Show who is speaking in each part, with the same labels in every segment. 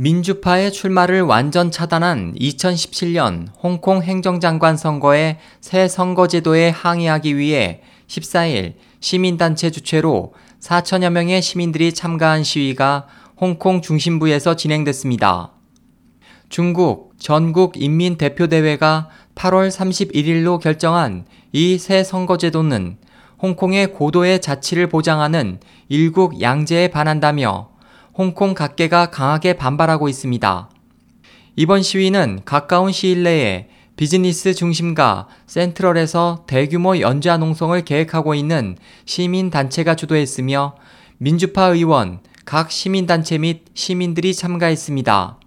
Speaker 1: 민주파의 출마를 완전 차단한 2017년 홍콩 행정장관 선거의 새 선거제도에 항의하기 위해 14일 시민단체 주최로 4천여 명의 시민들이 참가한 시위가 홍콩 중심부에서 진행됐습니다. 중국 전국인민대표대회가 8월 31일로 결정한 이 새 선거제도는 홍콩의 고도의 자치를 보장하는 일국 양제에 반한다며 홍콩 각계가 강하게 반발하고 있습니다. 이번 시위는 가까운 시일 내에 비즈니스 중심가 센트럴에서 대규모 연좌 농성을 계획하고 있는 시민단체가 주도했으며 민주파 의원, 각 시민단체 및 시민들이 참가했습니다.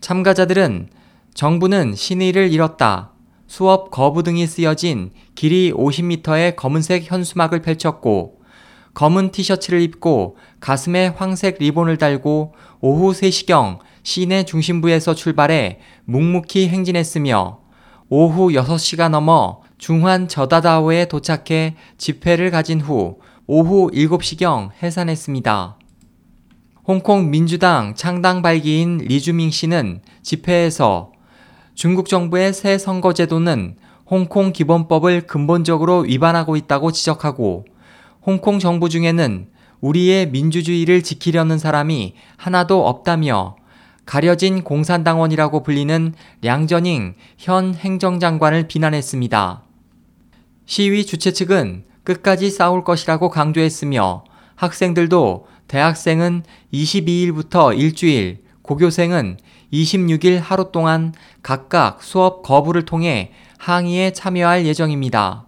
Speaker 1: 참가자들은 정부는 신의를 잃었다. 수업 거부 등이 쓰여진 길이 50m의 검은색 현수막을 펼쳤고 검은 티셔츠를 입고 가슴에 황색 리본을 달고 오후 3시경 시내 중심부에서 출발해 묵묵히 행진했으며 오후 6시가 넘어 중환 저다다오에 도착해 집회를 가진 후 오후 7시경 해산했습니다. 홍콩 민주당 창당 발기인 리주밍 씨는 집회에서 중국 정부의 새 선거제도는 홍콩 기본법을 근본적으로 위반하고 있다고 지적하고 홍콩 정부 중에는 우리의 민주주의를 지키려는 사람이 하나도 없다며 가려진 공산당원이라고 불리는 량전잉 현 행정장관을 비난했습니다. 시위 주최 측은 끝까지 싸울 것이라고 강조했으며 학생들도 대학생은 22일부터 일주일, 고교생은 26일 하루 동안 각각 수업 거부를 통해 항의에 참여할 예정입니다.